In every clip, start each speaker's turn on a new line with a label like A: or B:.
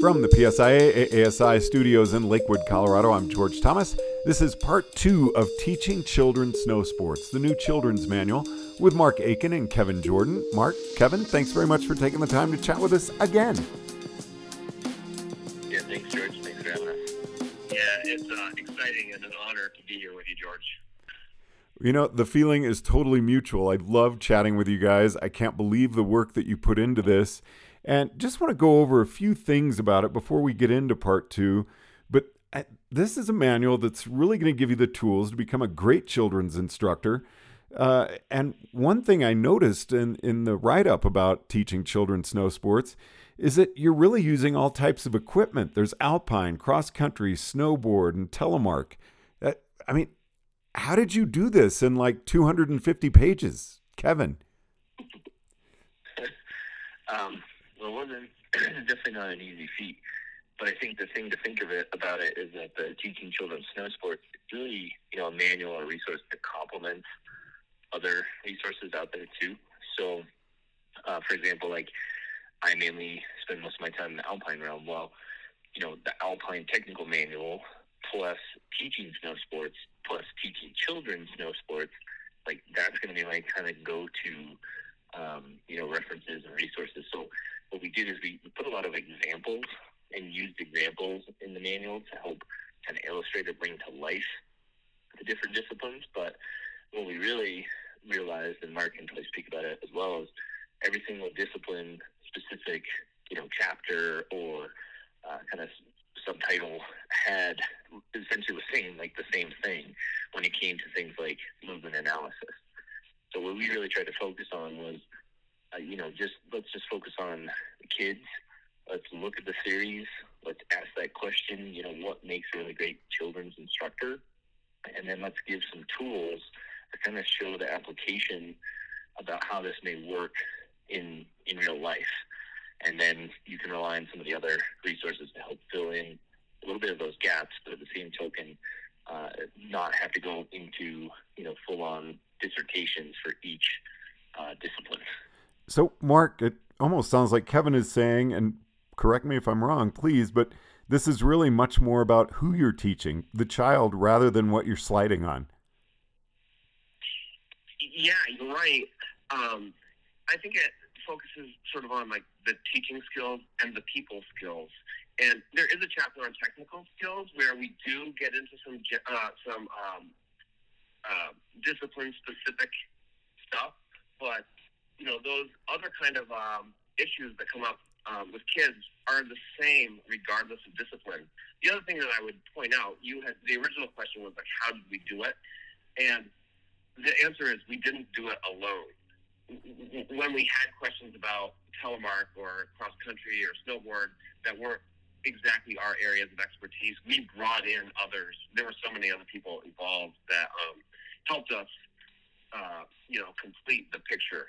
A: From the PSIA ASI studios in Lakewood, Colorado, I'm George Thomas. This is part two of Teaching Children Snow Sports, the new children's manual, with Mark Aiken and Kevin Jordan. Mark, Kevin, thanks very much for taking the time to chat with us again.
B: Yeah, thanks, George. Thanks for having us.
C: Yeah, it's uh, exciting and an honor to be here with you, George.
A: You know, the feeling is totally mutual. I love chatting with you guys. I can't believe the work that you put into this. And just want to go over a few things about it before we get into part two. But uh, this is a manual that's really going to give you the tools to become a great children's instructor. Uh, and one thing I noticed in, in the write up about teaching children snow sports is that you're really using all types of equipment. There's alpine, cross country, snowboard, and telemark. Uh, I mean, how did you do this in like 250 pages, Kevin?
B: um, well, it wasn't definitely not an easy feat. But I think the thing to think of it about it is that the teaching children snow sports is really, you know, a manual or resource that complements other resources out there too. So, uh, for example, like I mainly spend most of my time in the alpine realm. Well, you know, the alpine technical manual plus teaching snow sports plus teaching children snow sports, like that's going to be my kind of go-to, um, you know, references and resources. So what we did is we put a lot of examples and used examples in the manual to help kind of illustrate or bring to life the different disciplines. But what we really realized, and Mark can probably speak about it as well, is every single discipline specific, you know, chapter or uh, kind of subtitle had essentially was saying like the same thing when it came to things like movement analysis. So what we really tried to focus on was uh, you know, just let's just focus on kids. Let's look at the series. Let's ask that question. You know, what makes a really great children's instructor, and then let's give some tools to kind of show the application about how this may work in in real life. And then you can rely on some of the other resources to help fill in a little bit of those gaps, but at the same token, uh, not have to go into you know full on dissertations for each uh, discipline.
A: So, Mark, it almost sounds like Kevin is saying, and correct me if I'm wrong, please, but this is really much more about who you're teaching, the child, rather than what you're sliding on.
C: Yeah, you're right. Um, I think it focuses sort of on like the teaching skills and the people skills. And there is a chapter on technical skills where we do get into some uh, some um, uh, discipline specific stuff, but you know, those other kind of um, issues that come up um, with kids are the same regardless of discipline. The other thing that I would point out, you had the original question was like, how did we do it? And the answer is we didn't do it alone. When we had questions about telemark or cross country or snowboard that weren't exactly our areas of expertise, we brought in others. There were so many other people involved that um, helped us, uh, you know, complete the picture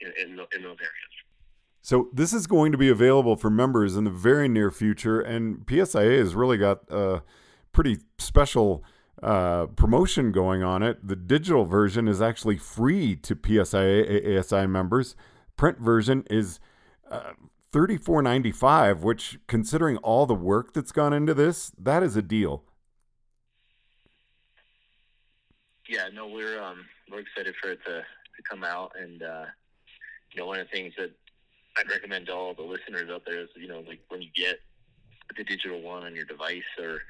C: in, in, in those areas.
A: So this is going to be available for members in the very near future, and PSIA has really got a pretty special uh, promotion going on it. The digital version is actually free to PSIA ASI members. Print version is uh, thirty four ninety five, which, considering all the work that's gone into this, that is a deal.
B: Yeah, no, we're um, we're excited for it to, to come out, and uh, you know, one of the things that I'd recommend to all the listeners out there is, you know, like when you get the digital one on your device, or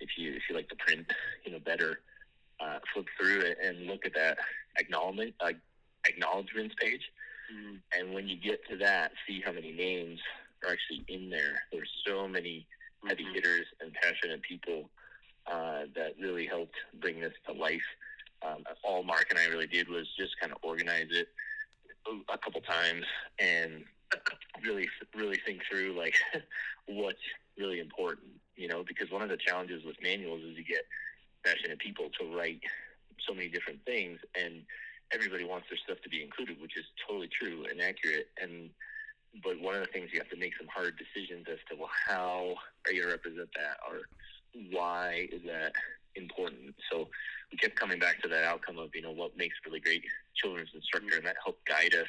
B: if you if you like to print, you know, better, uh, flip through it and look at that acknowledgement uh, acknowledgments page, mm-hmm. and when you get to that, see how many names are actually in there. There's so many heavy mm-hmm. hitters and passionate people uh, that really helped bring this to life. Um, all Mark and I really did was just kind of organize it a couple times and really really think through like what's really important you know because one of the challenges with manuals is you get passionate people to write so many different things and everybody wants their stuff to be included which is totally true and accurate. And but one of the things you have to make some hard decisions as to well how are you going to represent that or why is that important so we kept coming back to that outcome of you know what makes really great children's instructor, and that helped guide us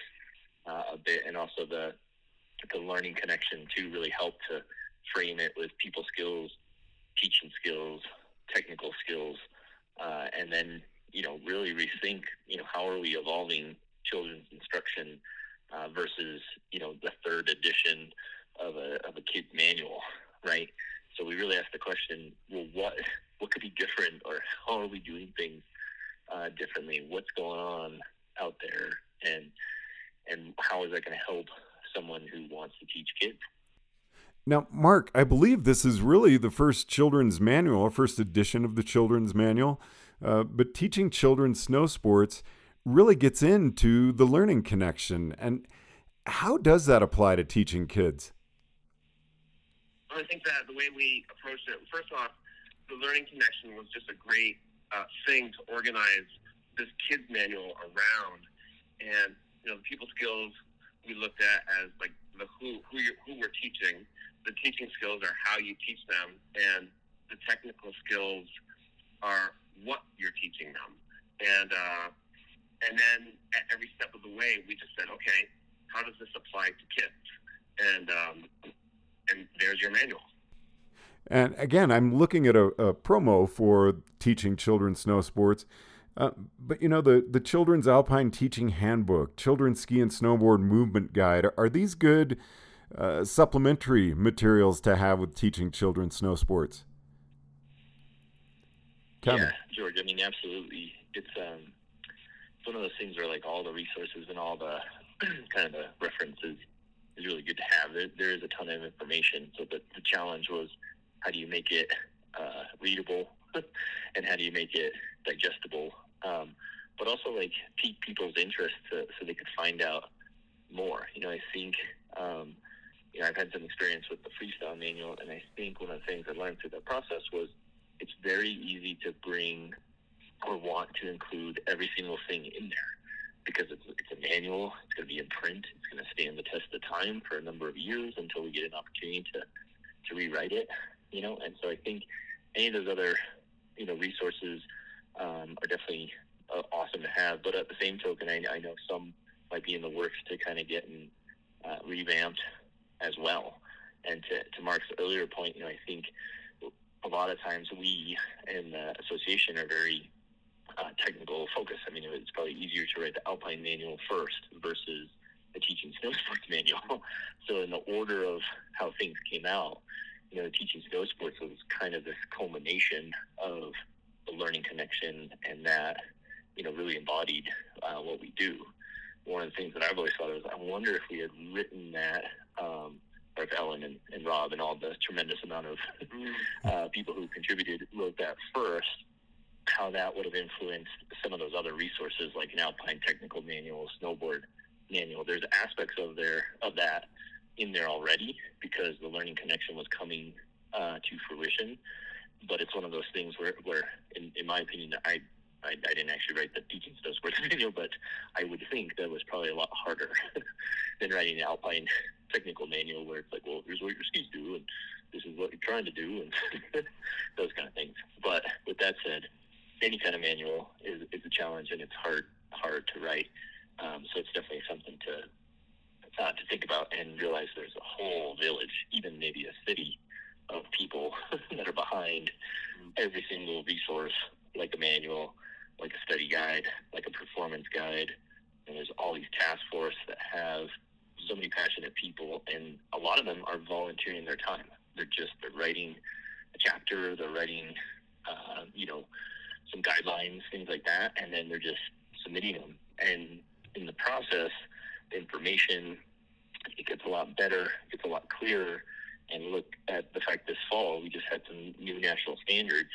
B: uh, a bit, and also the the learning connection too really helped to frame it with people skills, teaching skills, technical skills, uh, and then you know really rethink you know how are we evolving children's instruction uh, versus you know the third edition of a of a kid's manual, right? So we really asked the question: Well, what what could be different, or how are we doing things uh, differently? What's going on out there, and and how is that going to help someone who wants to teach kids?
A: Now, Mark, I believe this is really the first children's manual, first edition of the children's manual. Uh, but teaching children snow sports really gets into the learning connection. And how does that apply to teaching kids?
C: Well, I think that the way we approached it, first off, the learning connection was just a great uh, thing to organize this kids manual around. And, you know, the people skills we looked at as like the who, who, you who we're teaching the teaching skills are how you teach them, and the technical skills are what you're teaching them. And uh, and then at every step of the way, we just said, okay, how does this apply to kids? And um, and there's your manual.
A: And again, I'm looking at a, a promo for teaching children snow sports. Uh, but you know the the children's alpine teaching handbook, children's ski and snowboard movement guide. Are, these good uh, supplementary materials to have with teaching children snow sports?
B: Yeah, George. I mean, absolutely. It's um, it's one of those things where like all the resources and all the kind of the references is really good to have. There, there is a ton of information. So the, the challenge was how do you make it uh, readable? And how do you make it digestible, um, but also like pique people's interest to, so they could find out more. You know, I think um, you know, I've had some experience with the freestyle manual, and I think one of the things I learned through that process was it's very easy to bring or want to include every single thing in there because it's, it's a manual, it's going to be in print, it's going to stand the test of time for a number of years until we get an opportunity to, to rewrite it, you know, and so I think any of those other, you know, resources um, are definitely uh, awesome to have, but at the same token, I, I know some might be in the works to kind of get uh, revamped as well. And to, to Mark's earlier point, you know, I think a lot of times we in the association are very uh, technical focused. I mean, it's probably easier to write the Alpine manual first versus the teaching snow sports manual. so in the order of how things came out, you know, the teaching snow sports was kind of this culmination of the learning connection and that, you know, really embodied uh, what we do. One of the things that I've always thought is, I wonder if we had written that um, or if Ellen and, and Rob and all the tremendous amount of mm. uh, people who contributed wrote that first, how that would have influenced some of those other resources like an Alpine technical manual, snowboard manual. There's aspects of there of that in there already because the learning connection was coming uh, to fruition. But it's one of those things where, where in, in my opinion, I I, I didn't actually write the teaching snow sports manual, but I would think that was probably a lot harder than writing the Alpine technical manual where it's like, well, here's what your skis do, and this is what you're trying to do, and those kind of things. But with that said, any kind of manual is, is a challenge, and it's hard hard to write. Um, so it's definitely something to uh, to think about and realize there's a whole village, even maybe a city of people that are behind every single resource, like a manual, like a study guide, like a performance guide. And there's all these task force that have so many passionate people, and a lot of them are volunteering their time. They're just they're writing a chapter, they're writing, uh, you know, some guidelines, things like that, and then they're just submitting them. And in the process, information it gets a lot better, gets a lot clearer. And look at the fact this fall we just had some new national standards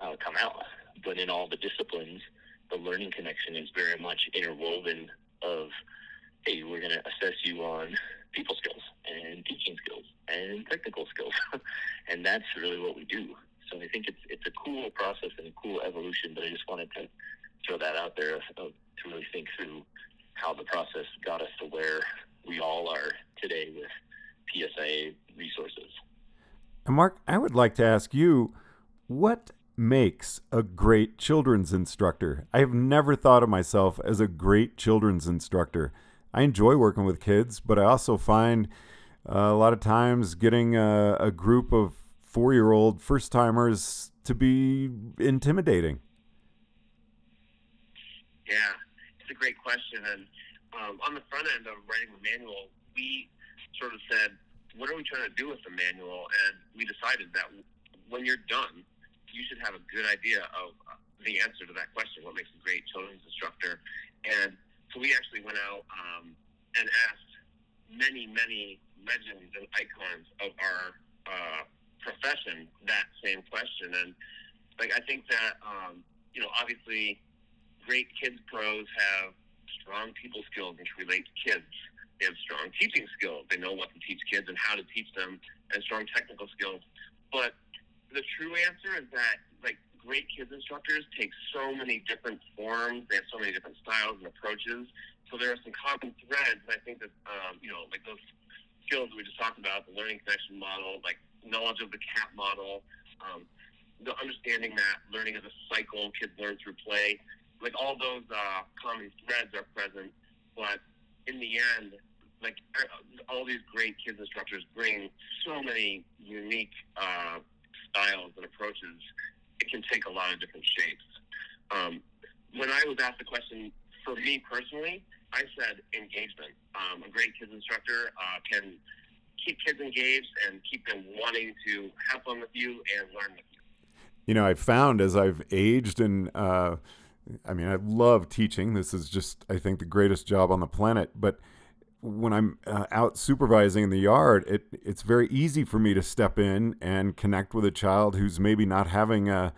B: uh, come out, but in all the disciplines, the learning connection is very much interwoven of hey, we're going to assess you on people skills and teaching skills and technical skills. and that's really what we do. So I think it's it's a cool process and a cool evolution, but I just wanted to throw that out there uh, to really think through how the process got us to where we all are today with PSIA resources.
A: And Mark, I would like to ask you, what makes a great children's instructor? I have never thought of myself as a great children's instructor. I enjoy working with kids, but I also find uh, a lot of times getting a, a group of four year old first timers to be intimidating?
C: Yeah, it's a great question. And um, on the front end of writing the manual, we sort of said, what are we trying to do with the manual? And we decided that when you're done, you should have a good idea of the answer to that question. What makes a great children's instructor? And so we actually went out um, and asked many, many legends and icons of our uh, profession that same question. And like I think that um, you know, obviously, great kids pros have strong people skills which relate to kids. They have strong teaching skills. They know what to teach kids and how to teach them, and strong technical skills. But the true answer is that like great kids instructors take so many different forms. They have so many different styles and approaches. So there are some common threads. And I think that um, you know, like those skills we just talked about, the learning connection model, like knowledge of the CAP model, um, the understanding that learning is a cycle, kids learn through play, like all those uh, common threads are present. But in the end, like all these great kids instructors bring so many unique uh, styles and approaches. It can take a lot of different shapes. Um, when I was asked the question, for me personally, I said engagement. Um, a great kids instructor uh, can keep kids engaged and keep them wanting to have fun with you and learn with you.
A: You know, I found as I've aged and uh, I mean, I love teaching. This is just, I think, the greatest job on the planet. But when I'm uh, out supervising in the yard, it it's very easy for me to step in and connect with a child who's maybe not having a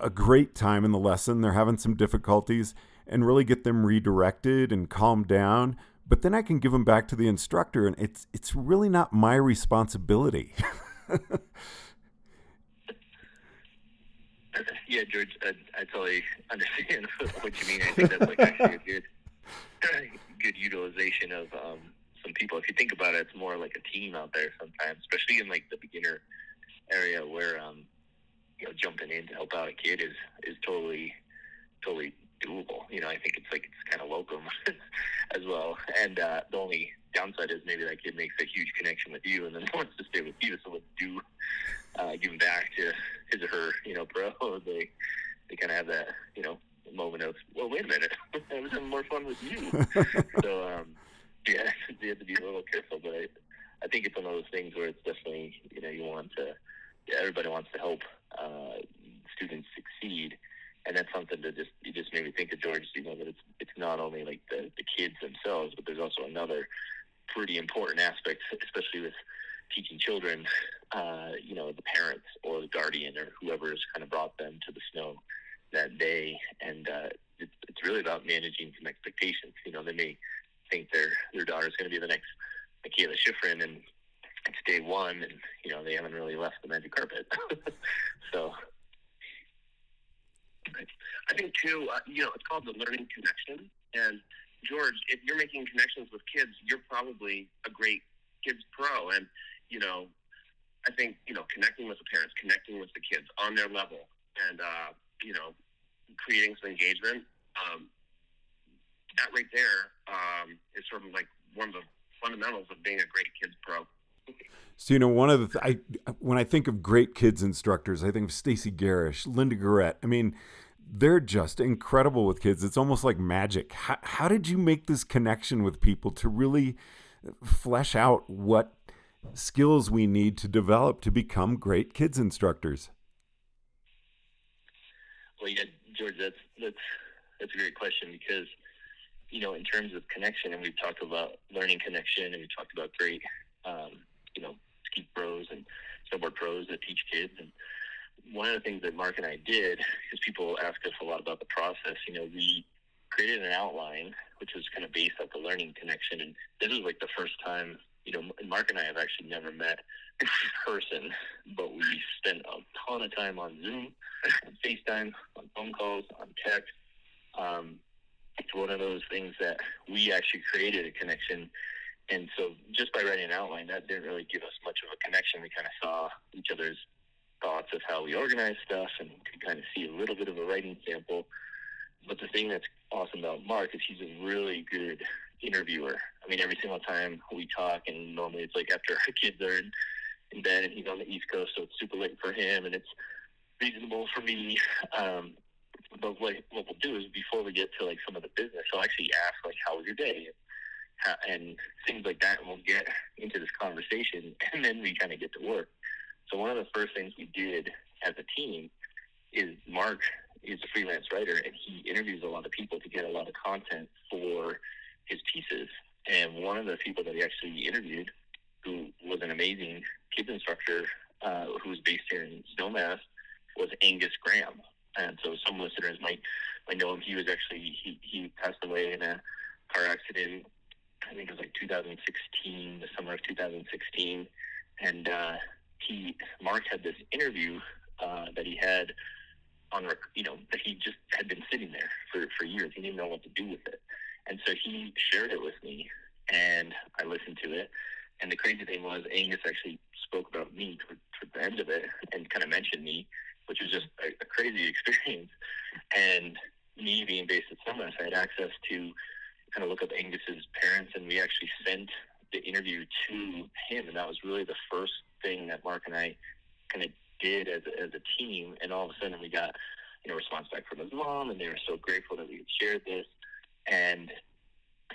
A: a great time in the lesson. They're having some difficulties, and really get them redirected and calmed down. But then I can give them back to the instructor, and it's it's really not my responsibility.
B: yeah, George, I, I totally understand what you mean. I think that's like actually a good good utilization of um, some people. If you think about it, it's more like a team out there sometimes, especially in like the beginner area where um, you know jumping in to help out a kid is is totally totally doable. You know, I think it's like it's kind of locum as well. And uh, the only downside is maybe that kid makes a huge connection with you and then wants to stay with you. So let's do uh, give him back to his or her, you know, pro. They they kind of have that, you know, moment of, well, wait a minute, I was having more fun with you. so um, yeah, you have to be a little careful. But I, I think it's one of those things where it's definitely, you know, you want to. Yeah, everybody wants to help uh, students succeed and that's something to just you just made me think of George. You know that it's it's not only like the the kids themselves, but there's also another pretty important aspect, especially with teaching children. Uh, you know, the parents or the guardian or whoever has kind of brought them to the snow that day, and uh, it's it's really about managing some expectations. You know, they may think their their daughter's going to be the next Mikaela Shiffrin, and it's day one, and you know they haven't really left the magic carpet. so
C: I think too, uh, you know, it's called the learning connection. And George, if you're making connections with kids, you're probably a great kids pro. And you know, I think you know, connecting with the parents, connecting with the kids on their level, and uh, you know, creating some engagement. Um, that right there um, is sort of like one of the fundamentals of being a great kids pro.
A: So you know, one of the th- I when I think of great kids instructors, I think of Stacy Garish, Linda Garrett. I mean, they're just incredible with kids. It's almost like magic. How, how did you make this connection with people to really flesh out what skills we need to develop to become great kids instructors?
B: Well, yeah, George, that's that's that's a great question because you know, in terms of connection, and we've talked about learning connection, and we talked about great, um, you know, ski pros and snowboard pros that teach kids, and one of the things that Mark and I did, because people ask us a lot about the process, you know, we created an outline which was kind of based off the learning connection. And this was like the first time, you know, Mark and I have actually never met in person, but we spent a ton of time on Zoom, on FaceTime, on phone calls, on text. Um, it's one of those things that we actually created a connection. And so just by writing an outline, that didn't really give us much of a connection. We kind of saw each other's thoughts of how we organize stuff and could kind of see a little bit of a writing sample. But the thing that's awesome about Mark is he's a really good interviewer. I mean, every single time we talk, and normally it's like after our kids are in, in bed, and he's on the East Coast, so it's super late for him, and it's reasonable for me. Um, but what, what we'll do is before we get to like some of the business, I'll actually ask like, "How was your day?" How, and things like that, and we'll get into this conversation, and then we kind of get to work. So one of the first things we did as a team is Mark is a freelance writer, and he interviews a lot of people to get a lot of content for his pieces. And one of the people that he actually interviewed, who was an amazing kids instructor, uh, who was based here in Snowmass, was Angus Graham. And so some listeners might might know him. He was actually he, he passed away in a car accident. I think it was like 2016, the summer of 2016, and uh, he Mark had this interview uh, that he had on you know that he just had been sitting there for for years. He didn't know what to do with it, and so he shared it with me, and I listened to it. And the crazy thing was, Angus actually spoke about me toward, toward the end of it and kind of mentioned me, which was just a, a crazy experience. And me being based at Summit, I had access to kind of look up Angus's parents, and we actually sent the interview to him, and that was really the first thing that Mark and I kind of did as a, as a team. And all of a sudden, we got you know response back from his mom, and they were so grateful that we had shared this. And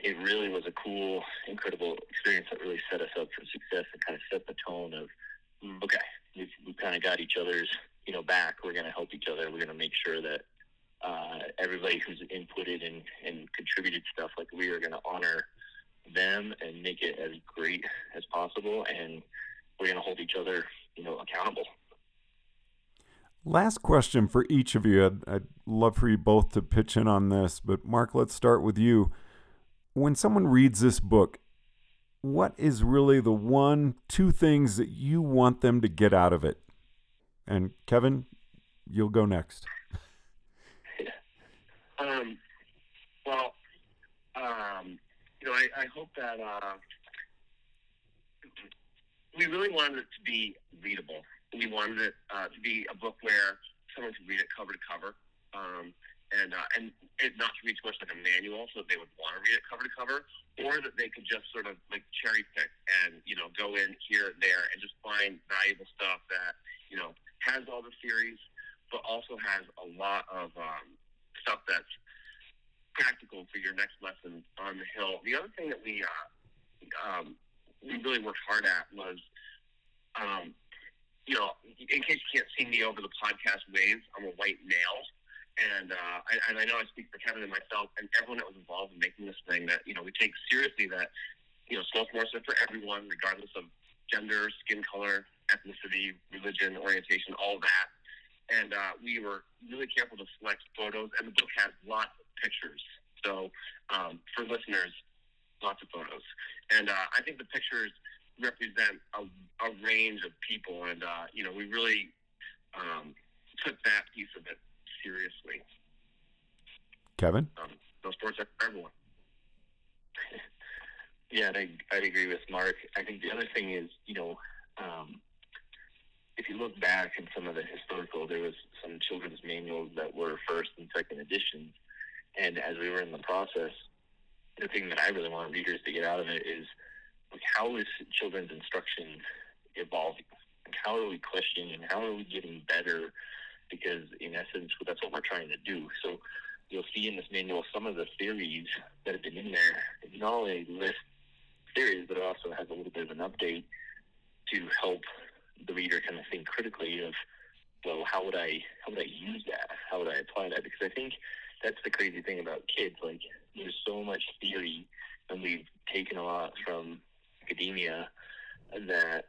B: it really was a cool, incredible experience that really set us up for success and kind of set the tone of, mm, okay, we've, we've kind of got each other's, you know, back. We're going to help each other. We're going to make sure that uh, everybody who's inputted and, and contributed stuff, like we are going to honor them and make it as great as possible. And we're going to hold each other, you know, accountable.
A: Last question for each of you. I'd, I'd, love for you both to pitch in on this, but Mark, let's start with you. When someone reads this book, what is really the one, two things that you want them to get out of it? And Kevin, you'll go next.
C: Um, well, um, you know, I, hope that uh, we really wanted it to be readable. We wanted it uh, to be a book where someone could read it cover to cover, um, and uh, and it not to read too much like a manual, so they would want to read it cover to cover, or that they could just sort of like cherry pick and you know go in here and there and just find valuable stuff that you know has all the theories, but also has a lot of um, stuff that's practical for your next lesson on the hill. The other thing that we uh, um, we really worked hard at was um, you know, in case you can't see me over the podcast waves, I'm a white male. And, uh, I, and I know I speak for Kevin and myself and everyone that was involved in making this thing that, you know, we take seriously that, you know, snow sports are for everyone, regardless of gender, skin color, ethnicity, religion, orientation, all that. And uh, we were really careful to select photos, and the book has lots of pictures. So um, for listeners, lots of photos. And uh, I think the pictures represent a, a range of people, and uh, you know, we really um, took that piece of it seriously.
A: Kevin,
C: um, those sports are for everyone.
B: yeah, I, I'd agree with Mark. I think the other thing is, you know, um, if you look back in some of the historical, there was some children's manuals that were first and second editions, and as we were in the process, the thing that I really want readers to get out of it is like how is children's instruction evolving? Like how are we questioning? How are we getting better? Because in essence, that's what we're trying to do. So you'll see in this manual some of the theories that have been in there. It not only lists theories, but it also has a little bit of an update to help the reader kind of think critically of, well, how would I how would I use that? How would I apply that? Because I think that's the crazy thing about kids. Like there's so much theory, and we've taken a lot from academia that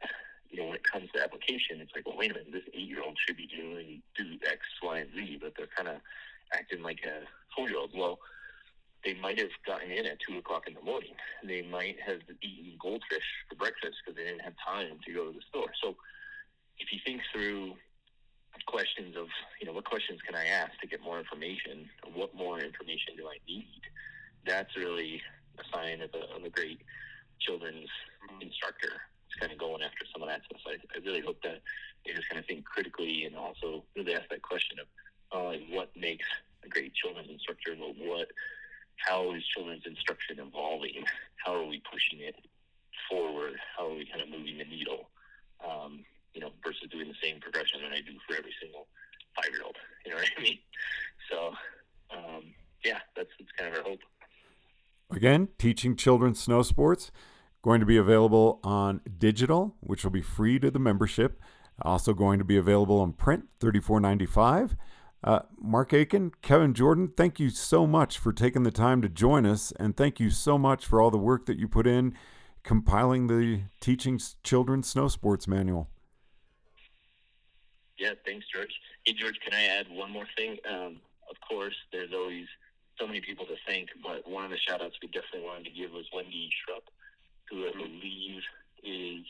B: you know when it comes to application, it's like, well, wait a minute, this eight-year-old should be doing do X, Y, and Z, but they're kind of acting like a four-year-old. Well, they might have gotten in at two o'clock in the morning. They might have eaten goldfish for breakfast because they didn't have time to go to the store. So, if you think through questions of, you know, what questions can I ask to get more information? What more information do I need? That's really a sign of a, of a great children's instructor is kind of going after some of that stuff. So I, I really hope that they just kind of think critically and also really ask that question of uh, what makes a great children's instructor, what how is children's instruction evolving? How are we pushing it forward? How are we kind of moving the needle? Um, you know, versus doing the same progression that I do for every single five year old. You know what I mean? So, um, yeah, that's, that's kind of our hope.
A: Again, teaching children snow sports going to be available on digital, which will be free to the membership. Also going to be available on print, thirty-four ninety-five. Uh, Mark Aiken, Kevin Jordan, thank you so much for taking the time to join us, and thank you so much for all the work that you put in compiling the Teaching Children Snow Sports Manual.
B: Yeah, thanks, George. Hey, George, can I add one more thing? Um, of course, there's always so many people to thank, but one of the shout outs we definitely wanted to give was Wendy Schrupp, who I believe is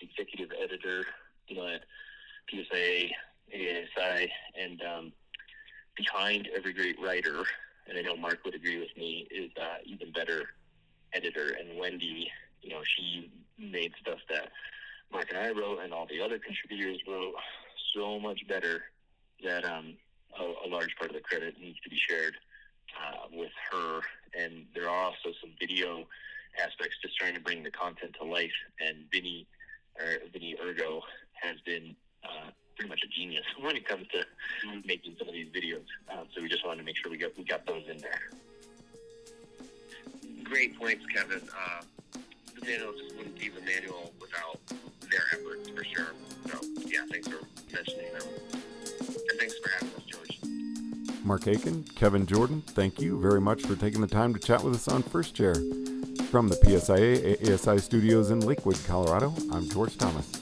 B: executive editor, you know, at PSA, ASI, and um, behind every great writer, and I know Mark would agree with me, is uh, even better editor. And Wendy, you know, she made stuff that Mark and I wrote and all the other contributors wrote so much better that um, a, a large part of the credit needs to be shared uh, with her. And there are also some video aspects just trying to bring the content to life. And Vinny, or Vinny Ergo, has been uh, pretty much a genius when it comes to making some of these videos. Um, so we just wanted to make sure we got we got those in there.
C: Great points, Kevin. Uh, the manual just wouldn't be the manual without their efforts for sure. So yeah, thanks for mentioning them, and thanks for having us, George.
A: Mark Aiken, Kevin Jordan, thank you very much for taking the time to chat with us on First Chair. From the PSIA ASI studios in Lakewood, Colorado, I'm George Thomas.